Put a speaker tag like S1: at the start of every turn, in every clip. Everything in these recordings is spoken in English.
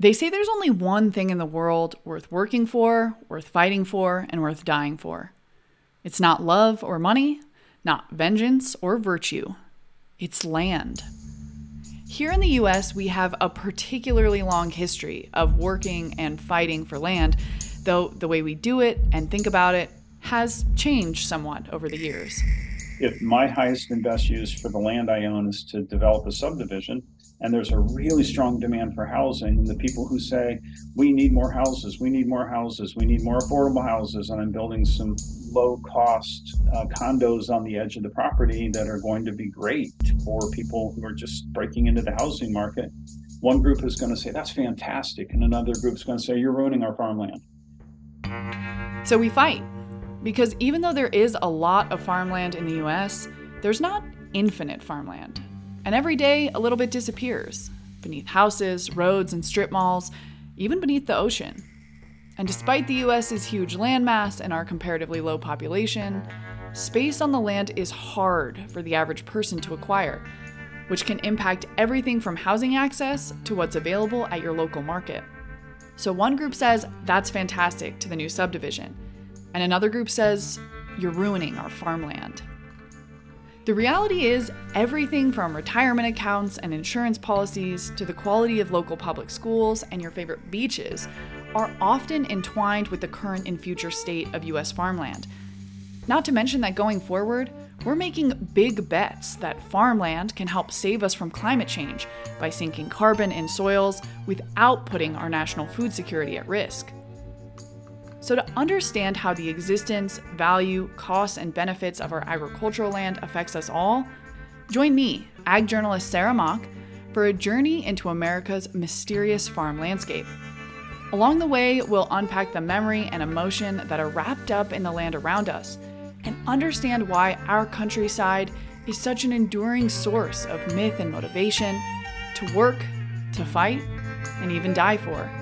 S1: They say there's only one thing in the world worth working for, worth fighting for, and worth dying for. It's not love or money, not vengeance or virtue. It's land. Here in the US, we have a particularly long history of working and fighting for land, though the way we do it and think about it has changed somewhat over the years.
S2: If my highest and best use for the land I own is to develop a subdivision, and there's a really strong demand for housing, and the people who say, we need more houses, we need more houses, we need more affordable houses, and I'm building some low cost uh, condos on the edge of the property that are going to be great for people who are just breaking into the housing market. One group is going to say, that's fantastic, and another group is going to say, you're ruining our farmland.
S1: So we fight because even though there is a lot of farmland in the US, there's not infinite farmland. And every day, a little bit disappears beneath houses, roads, and strip malls, even beneath the ocean. And despite the US's huge landmass and our comparatively low population, space on the land is hard for the average person to acquire, which can impact everything from housing access to what's available at your local market. So one group says that's fantastic to the new subdivision, and another group says you're ruining our farmland. The reality is, everything from retirement accounts and insurance policies to the quality of local public schools and your favorite beaches are often entwined with the current and future state of US farmland. Not to mention that going forward, we're making big bets that farmland can help save us from climate change by sinking carbon in soils without putting our national food security at risk. So, to understand how the existence, value, costs, and benefits of our agricultural land affects us all, join me, ag journalist Sarah Mock, for a journey into America's mysterious farm landscape. Along the way, we'll unpack the memory and emotion that are wrapped up in the land around us and understand why our countryside is such an enduring source of myth and motivation to work, to fight, and even die for.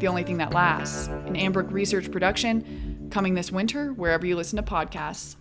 S1: The Only Thing That Lasts, an Ambrook Research production, coming this winter wherever you listen to podcasts.